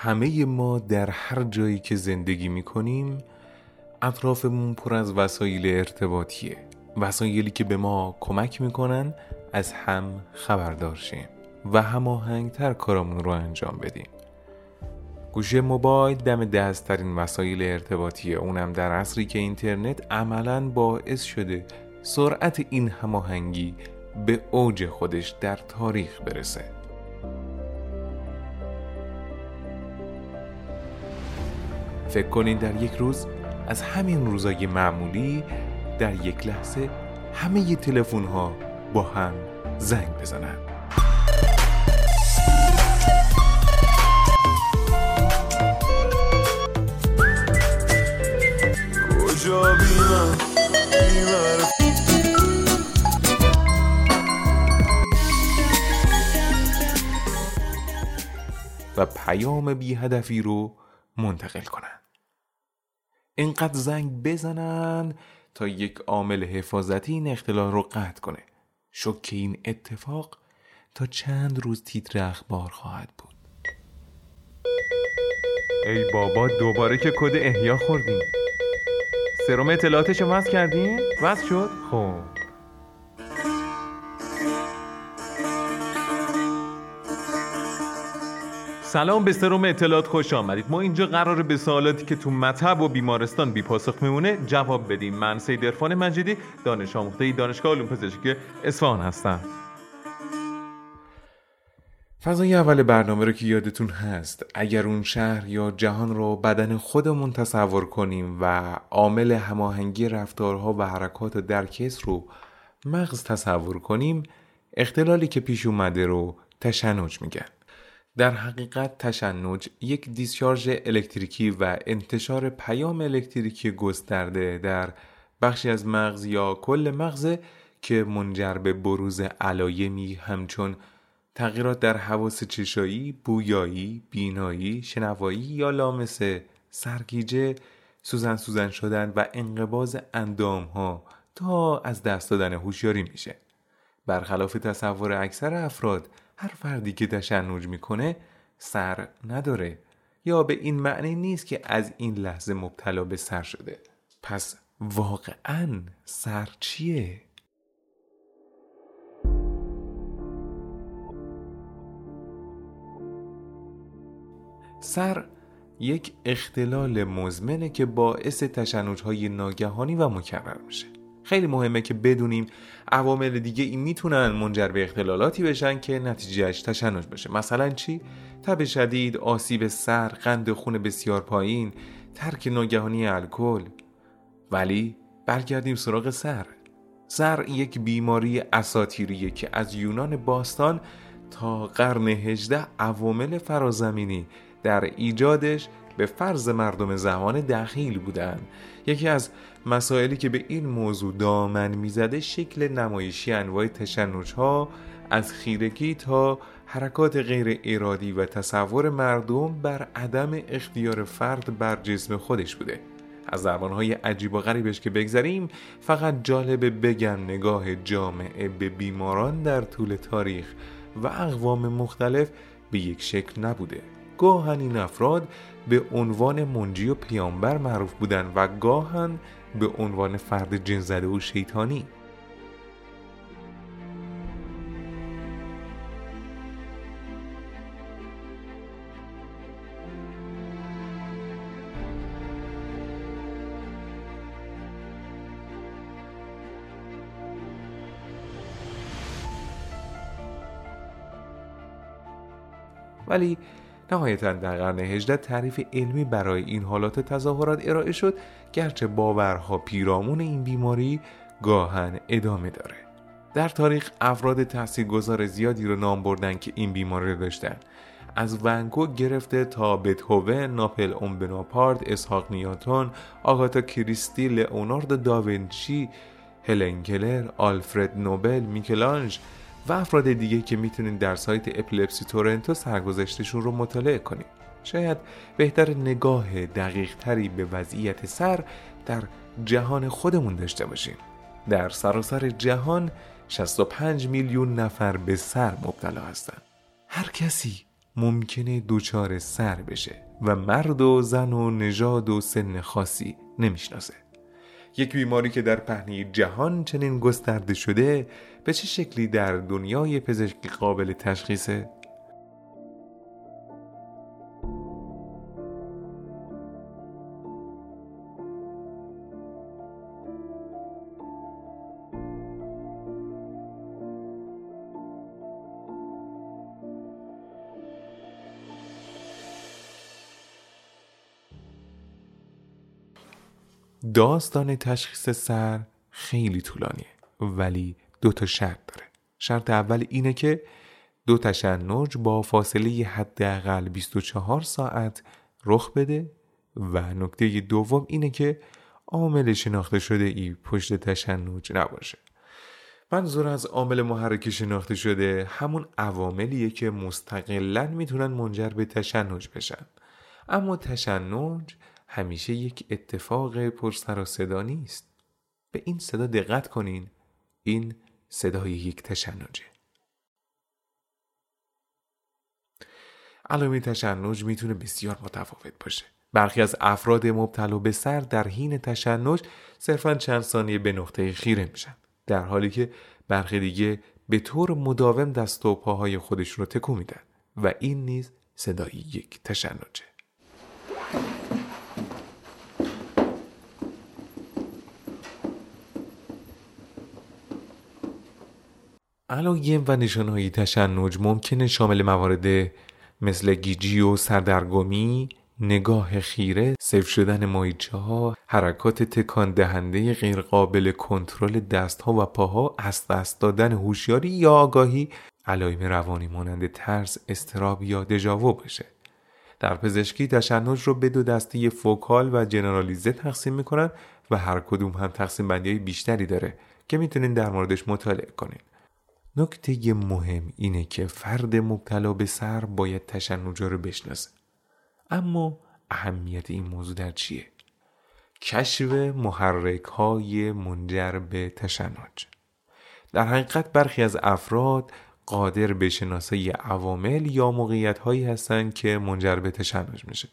همه ما در هر جایی که زندگی می کنیم اطرافمون پر از وسایل ارتباطیه. وسایلی که به ما کمک می‌کنن از هم خبردار شیم و هماهنگتر کارامون رو انجام بدیم. گوشه موبایل دم دستترین وسایل ارتباطیه. اونم در عصری که اینترنت عملا باعث شده سرعت این هماهنگی به اوج خودش در تاریخ برسه. فکر کنین در یک روز از همین روزای معمولی در یک لحظه همه تلفن ها با هم زنگ بزنن. کجا و پیام بی هدفی رو منتقل کنن. اینقدر زنگ بزنن تا یک عامل حفاظتی این اختلال رو قطع کنه شک این اتفاق تا چند روز تیتر اخبار خواهد بود ای بابا دوباره که کد احیا خوردیم سرم اطلاعاتشو وصل کردین؟ وصل شد؟ خب سلام به سروم اطلاعات خوش آمدید. ما اینجا قراره به سوالاتی که تو مطب و بیمارستان بی پاسخ میمونه جواب بدیم. من سید عرفان مجیدی دانش آموخته دانشگاه علوم پزشکی اصفهان هستم. فضای اول برنامه رو که یادتون هست اگر اون شهر یا جهان رو بدن خودمون تصور کنیم و عامل هماهنگی رفتارها و حرکات درکس رو مغز تصور کنیم اختلالی که پیش اومده رو تشنج میگن. در حقیقت تشنج یک دیسچارژ الکتریکی و انتشار پیام الکتریکی گسترده در بخشی از مغز یا کل مغز که منجر به بروز علایمی همچون تغییرات در حواس چشایی، بویایی، بینایی، شنوایی یا لامسه، سرگیجه، سوزن سوزن شدن و انقباز اندام ها تا از دست دادن هوشیاری میشه. برخلاف تصور اکثر افراد هر فردی که تشنج می‌کنه سر نداره یا به این معنی نیست که از این لحظه مبتلا به سر شده پس واقعا سر چیه؟ سر یک اختلال مزمنه که باعث تشنجهای ناگهانی و مکرر میشه خیلی مهمه که بدونیم عوامل دیگه این می‌تونن منجر به اختلالاتی بشن که نتیجهش تشنج بشه. مثلا چی؟ تب شدید آسیب سر قند خون بسیار پایین ترک ناگهانی الکل. ولی برگردیم سراغ سر سر یک بیماری اساتیریه که از یونان باستان تا قرن هجده عوامل فرازمینی در ایجادش به فرض مردم زمان دخیل بودند یکی از مسائلی که به این موضوع دامن می‌زده شکل نمایشی انواع تشنج ها از خیرگی تا حرکات غیر ارادی و تصور مردم بر عدم اختیار فرد بر جسم خودش بوده. از های عجیب و غریبش که بگذریم فقط جالب بگم نگاه جامعه به بیماران در طول تاریخ و اقوام مختلف به یک شکل نبوده. گاهن این افراد به عنوان منجی و پیامبر معروف بودن و گاهن به عنوان فرد جنزده و شیطانی. ولی نهایتا در قرن هجده تعریف علمی برای این حالات تظاهرات ارائه شد گرچه باورها پیرامون این بیماری گاهن ادامه داره. در تاریخ افراد تاثیرگذار زیادی رو نام بردن که این بیماری رو داشتن. از ونگو گرفته تا بتهوون، ناپل اون بناپارت، اسحاق نیاتون، آگاتا کریستی، لئونارد داوینچی، هلن کلر، آلفرد نوبل، میکلانج و افراد دیگه که می‌تونین در سایت اپیلپسی تورنتو سرگذشتشون رو مطالعه کنید شاید بهتر نگاه دقیق تری به وضعیت سر در جهان خودمون داشته باشیم در سراسر جهان 65 میلیون نفر به سر مبتلا هستند هر کسی ممکنه دچار سر بشه و مرد و زن و نژاد و سن خاصی نمی‌شناسه. یک بیماری که در پهنه جهان چنین گسترده شده به چه شکلی در دنیای پزشکی قابل تشخیصه؟ داستان تشخیص سر خیلی طولانیه ولی دو تا شرط داره. شرط اول اینه که دو تشنج با فاصله حداقل 24 ساعت رخ بده و نکته دوم اینه که عامل شناخته شده ای پشت تشنج نباشه. منظور از عامل محرک شناخته شده همون عواملیه که مستقلا می‌تونن منجر به تشنج بشن. اما تشنج همیشه یک اتفاق پرسر و صدا نیست. به این صدا دقت کنین. این صدای یک تشنجه. علائم تشنج می‌تونه بسیار متفاوت باشه. برخی از افراد مبتلا به سر در حین تشنج صرفا چند ثانیه به نقطه خیره میشن. در حالی که برخی دیگه به طور مداوم دست و پاهای خودشون رو تکون میدن. و این نیز صدای یک تشنجه. علائم و نشانهای تشنج ممکنه شامل موارد مثل گیجی و سردرگمی، نگاه خیره، سیف شدن مایچه ها، حرکات تکان دهنده غیرقابل کنترل دست ها و پاها، از دست دادن هوشیاری یا آگاهی، علائم روانی مانند ترس، استراب یا دژاوو باشه. در پزشکی تشنج رو به دو دسته فوکال و جنرالیزه تقسیم می‌کنن و هر کدوم هم تقسیم بندی بیشتری داره که می‌تونین در موردش مطالعه کنین. نکته مهم اینه که فرد مبتلا به سر باید تشنجا رو بشناسه. اما اهمیت این موضوع در چیه؟ کشف محرک های منجر به تشنج. در حقیقت برخی از افراد قادر به شناسایی عوامل یا موقعیت هایی هستند که منجر به تشنج میشه.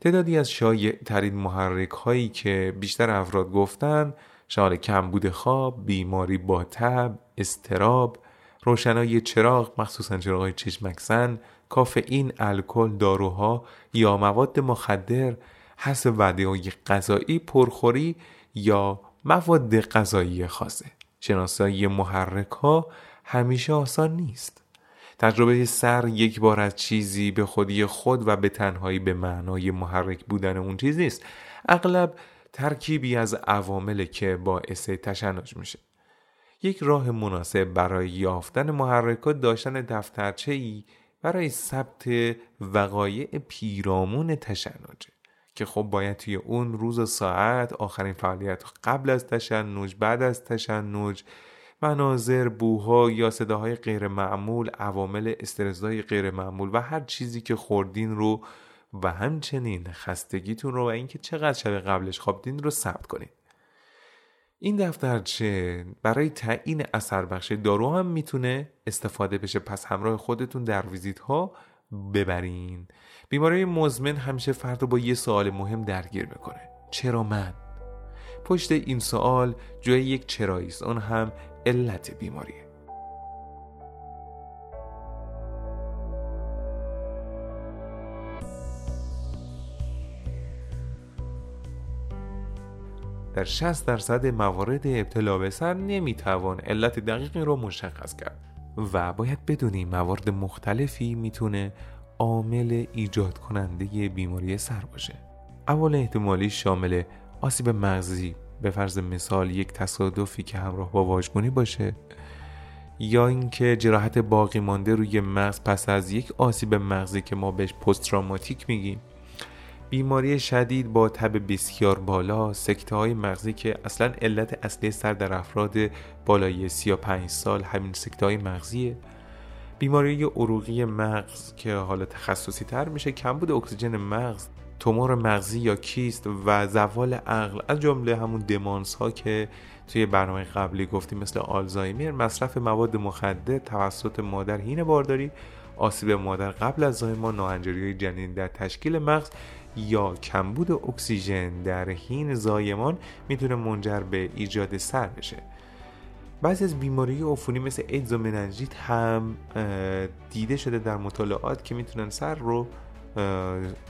تعدادی از شایع ترین محرک هایی که بیشتر افراد گفتن شامل کمبود خواب، بیماری با تب، استراب، روشنایی چراغ مخصوصا چراغ چشمکسن، کافئین، الکل، داروها یا مواد مخدر، حس وعده های غذایی، پرخوری یا مواد غذایی خاصه. شناسایی محرک ها همیشه آسان نیست. تجربه سر یک بار از چیزی به خودی خود و به تنهایی به معنای محرک بودن اون چیز نیست. اغلب ترکیبی از عوامل که باعث تشنج میشه. یک راه مناسب برای یافتن محرکات داشتن دفترچه ای برای ثبت وقایع پیرامون تشنجه که خب باید توی اون روز و ساعت آخرین فعالیت قبل از تشنج بعد از تشنج مناظر بوها یا صداهای غیر معمول عوامل استرزای غیر معمول و هر چیزی که خوردین رو و همچنین خستگیتون رو و اینکه چقدر شب قبلش خوابیدین رو ثبت کنید این دفترچه برای تعیین اثر بخش دارو هم می‌تونه استفاده بشه. پس همراه خودتون در ویزیت ها ببرین. بیماری مزمن همیشه فرد رو با یه سوال مهم درگیر می‌کنه. چرا من؟ پشت این سوال جای یک چراییست. اون هم علت بیماریه. در 60 درصد موارد ابتلا به سر نمی‌توان علت دقیقی رو مشخص کرد. و باید بدونیم موارد مختلفی می‌تونه عامل ایجاد کننده بیماری سر باشه. اول احتمالی شامل آسیب مغزی به فرض مثال یک تصادفی که همراه با واژگونی باشه یا اینکه جراحت باقی مانده روی مغز پس از یک آسیب مغزی که ما بهش پست تراماتیک میگیم. بیماری شدید با تب بسیار بالا سکته های مغزی که اصلا علت اصلی سر در افراد بالای 35 سال همین سکته های مغزیه. بیماری عروقی مغز که حالا تخصصی تر میشه کمبود اکسیژن مغز. تومور مغزی یا کیست و زوال عقل از جمله همون دمانس ها که توی برنامه قبلی گفتیم مثل آلزایمر مصرف مواد مخدر توسط مادر هین بارداری آسیب مادر قبل از زایمان ناهنجاری جنین در تشکیل مغز یا کمبود اکسیژن در حین زایمان می‌تونه منجر به ایجاد سر بشه. بعضی از بیماری عفونی مثل ایدز و مننجیت هم دیده شده در مطالعات که می‌تونن سر رو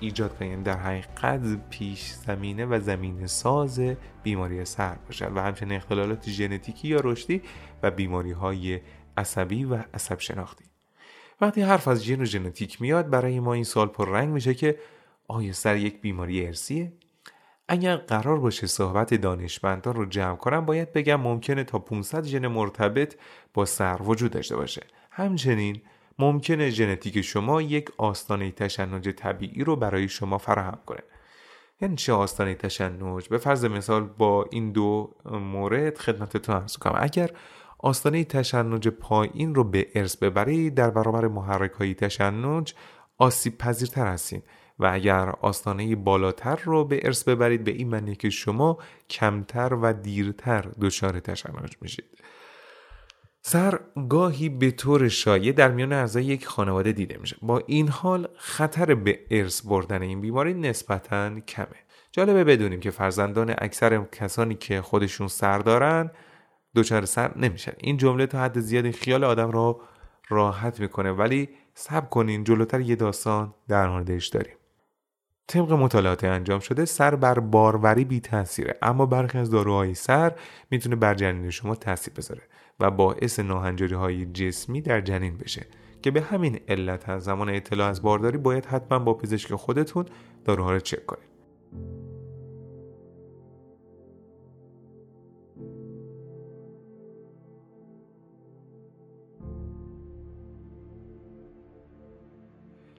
ایجاد کنن. در حقیقت پیش زمینه و زمینه ساز بیماری سر باشن و همچنین اختلالات ژنتیکی یا رشدی و بیماری های عصبی و عصب شناختی. وقتی حرف از ژن و ژنتیک میاد برای ما این سال پر رنگ میشه که آیا سر یک بیماری ارسیه اگر قرار باشه صحبت دانشمندان رو جمع کنم باید بگم ممکنه تا 500 ژن مرتبط با سر وجود داشته باشه. همچنین ممکنه ژنتیک شما یک آستانه تشنج طبیعی رو برای شما فراهم کنه. یعنی چه آستانه تشنج؟ به فرض مثال با این دو مورد خدمتتون عرض کنم اگر آستانه تشنج پایین رو به ارث ببرید در برابر محرک های تشنج آسیب پذیرتر هستین. و اگر آستانه بالاتر رو به ارث ببرید به این معنی که شما کمتر و دیرتر دچار تشنج میشید. سر گاهی به طور شایع در میان اعضای یک خانواده دیده میشه. با این حال خطر به ارث بردن این بیماری نسبتا کمه. جالبه بدونیم که فرزندان اکثر کسانی که خودشون سر دارن دچار سر نمیشن. این جمله تا حد زیادی خیال آدم را راحت می‌کنه ولی سب کنین جلوتر یه داستان در موردش داریم. طبق مطالعات انجام شده سر بر باروری بی تاثیره اما برخی از داروهای سر می‌تونه بر جنین شما تاثیر بذاره و باعث ناهنجاری های جسمی در جنین بشه که به همین علت از زمان اطلاع از بارداری باید حتما با پزشک خودتون داروها رو چک کنید.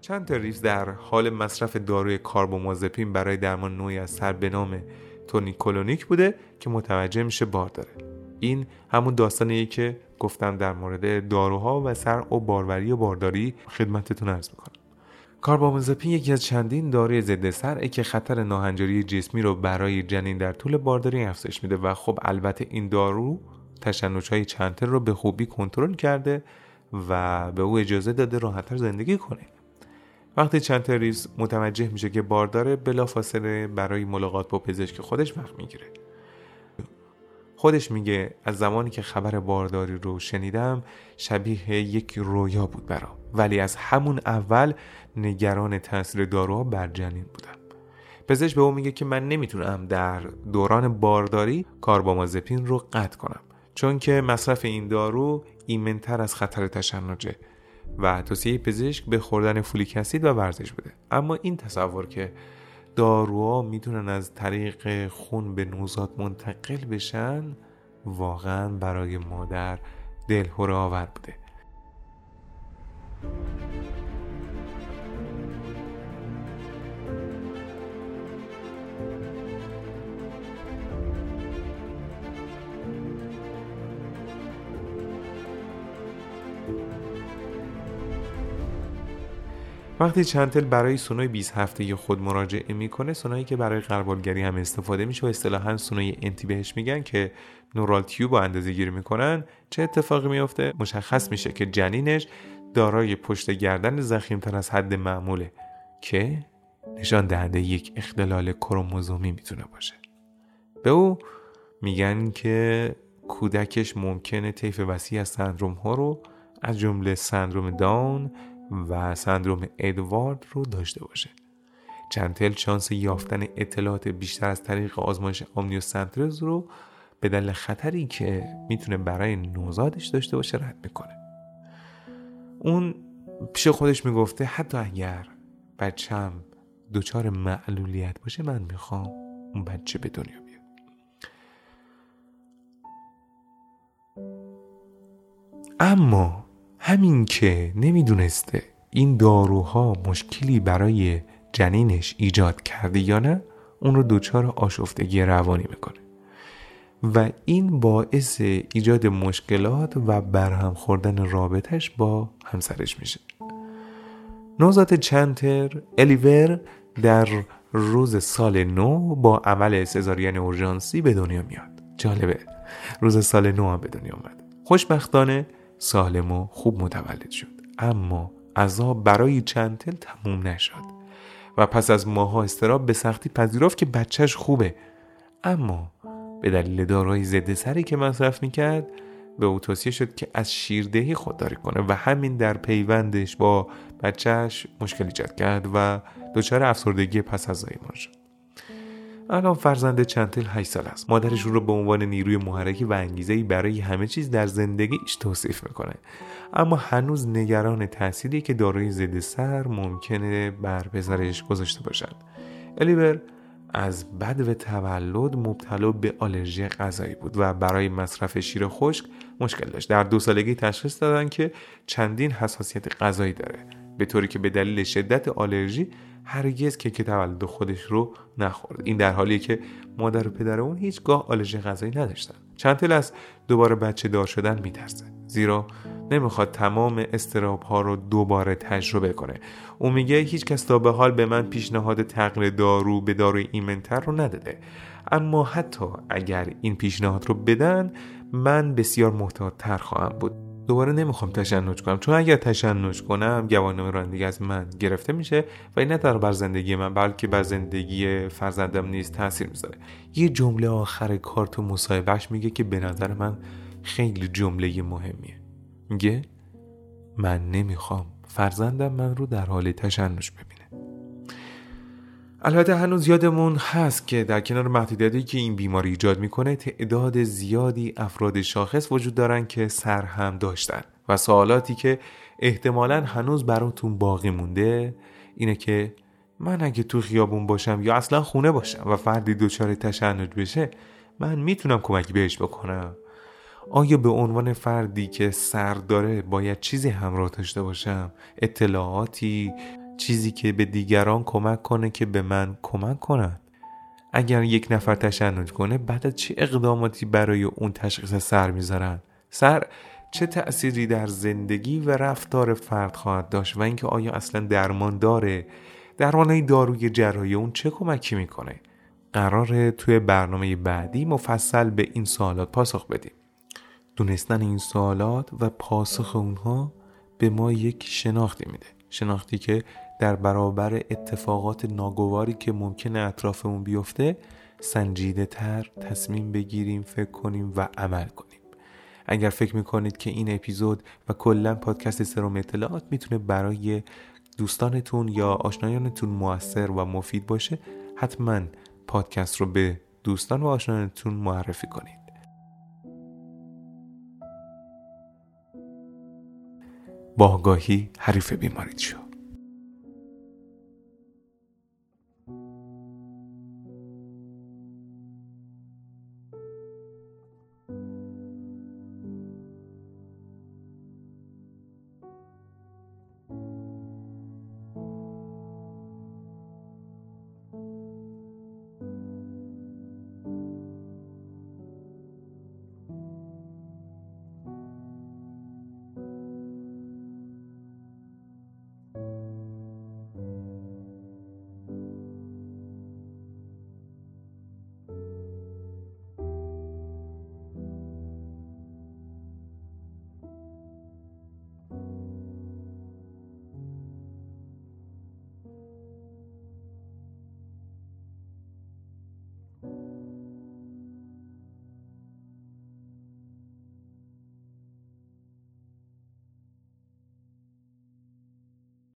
چند تا ریز در حال مصرف داروی کاربومازپین برای درمان نوعی از سر به نام تونیکولونیک بوده که متوجه میشه بار داره. این همون داستانیه که گفتم در مورد داروها و سر و باروری و بارداری خدمتتون ارز می‌کنم. کاربامازپین یکی از چندین داروی ضد سر که خطر ناهنجاری جسمی رو برای جنین در طول بارداری افزایش میده و خب البته این دارو تشنج های چندتر رو به خوبی کنترل کرده و به او اجازه داده راحتتر زندگی کنه. وقتی چند ریز متوجه میشه که بارداره بلافاصله برای ملاقات با پزشک خودش وقت می‌گیره. خودش میگه از زمانی که خبر بارداری رو شنیدم شبیه یک رویا بود برام. ولی از همون اول نگران تاثیر داروها بر جنین بودم. پزشک به او میگه که من نمی‌تونم در دوران بارداری کاربامازپین رو قطع کنم. چون که مصرف این دارو ایمنتر از خطر تشنجه. و توصیه پزشک به خوردن فولیک اسید و ورزش بده. اما این تصور که داروها می‌تونن از طریق خون به نوزاد منتقل بشن واقعا برای مادر دلهوره آور بوده. وقتی چنتل برای سونای 20 هفته خود مراجعه می‌کنه سونایی که برای قربالگری هم استفاده میشه و اصطلاحا سونای انتی بهش میگن که نورال تیوب رو اندازه گیری می‌کنن چه اتفاقی میفته مشخص میشه که جنینش دارای پشت گردن زخیمتر از حد معموله که نشان دهنده یک اختلال کروموزومی می‌تونه باشه. به او میگن که کودکش ممکنه طیف وسیع از سندروم ها رو از جمله سندروم داون و سندروم ادوارد رو داشته باشه. چنتل شانس یافتن اطلاعات بیشتر از طریق آزمایش آمنیوسنترز رو به دلیل خطری که می‌تونه برای نوزادش داشته باشه رد می‌کنه اون پیش خودش می‌گفته حتی اگر بچم دچار معلولیت باشه من می‌خوام اون بچه به دنیا بیاد. اما همین که نمی‌دونسته این داروها مشکلی برای جنینش ایجاد کرده یا نه اون رو دچار آشفتگی روانی می‌کنه. و این باعث ایجاد مشکلات و برهم خوردن رابطش با همسرش میشه. نوزاد چنتر الیور در روز سال نو با عمل سزارین اورژانسی به دنیا میاد. جالبه. روز سال نو هم به دنیا اومد. خوشبختانه سالم و خوب متولد شد. اما عذاب برای چنتل تموم نشد و پس از ماها استراب به سختی پذیرفت که بچهش خوبه. اما به دلیل داروهای ضد سری که مصرف می‌کرد به او توصیه شد که از شیردهی خودداری کنه و همین در پیوندش با بچهش مشکل ایجاد کرد و دچار افسردگی پس از زایمان شد. الان فرزند چنتل 8 سال است. مادرش او رو به عنوان نیروی محرکی و انگیزه برای همه چیز در زندگیش توصیف می‌کنه. اما هنوز نگران تأثیری که داروی ضد سر ممکنه بر پسرش گذاشته باشد. الیور از بد و تولد مبتلا به آلرژی غذایی بود و برای مصرف شیر خشک مشکل داشت. در دو سالگی تشخیص دادن که چندین حساسیت غذایی داره به طوری که به دلیل شدت آلرژی هرگز که تولد خودش رو نخورد. این در حالیه که مادر و پدر اون هیچگاه آلرژی غذایی نداشتن. چندتل از دوباره بچه دار شدن میترسه. زیرا نمی‌خواد تمام استراب ها رو دوباره تجربه کنه. او میگه هیچ کس تا به حال به من پیشنهاد تغییر دارو به داروی ایمنتر رو نداده. اما حتی اگر این پیشنهاد رو بدن من بسیار محتاط تر خواهم بود. دوباره نمی‌خوام تشنج کنم. چون اگر تشنج کنم گواهینامه رانندگی از من گرفته میشه و این نه بر زندگی من بلکه بر زندگی فرزندم نیز تاثیر می‌ذاره. یه جمله آخر کارت و مصاحبهش میگه که به نظر من خیلی جمله مهمیه. میگه من نمی‌خوام فرزندم من رو در حال تشنج ببینه. البته هنوز یادمون هست که در کنار محدودیتی که این بیماری ایجاد می‌کنه تعداد زیادی افراد شاخص وجود دارن که سر هم داشتن و سوالاتی که احتمالا هنوز براتون باقی مونده اینه که من اگه تو خیابون باشم یا اصلا خونه باشم و فردی دچار تشنج بشه من می‌تونم کمکی بهش بکنم؟ آیا به عنوان فردی که سر داره باید چیزی همراه داشته باشم؟ اطلاعاتی چیزی که به دیگران کمک کنه که به من کمک کنند اگر یک نفر تشنج کنه بعد چه اقداماتی برای اون تشخیص سر می‌ذارن؟ سر چه تأثیری در زندگی و رفتار فرد خواهد داشت و اینکه آیا اصلا درمان داره؟ درمان داروی جراحی اون چه کمکی می‌کنه؟ قراره توی برنامه بعدی مفصل به این سوالات پاسخ بدیم. دونستن این سوالات و پاسخ اونها به ما یک شناختی میده. شناختی که در برابر اتفاقات ناگواری که ممکنه اطرافمون بیفته سنجیده تر تصمیم بگیریم فکر کنیم و عمل کنیم. اگر فکر می‌کنید که این اپیزود و کلا پادکست سروم اطلاعات می‌تونه برای دوستانتون یا آشنایانتون موثر و مفید باشه حتما پادکست رو به دوستان و آشنایانتون معرفی کنید. با آگاهی حریف بیماریت شو.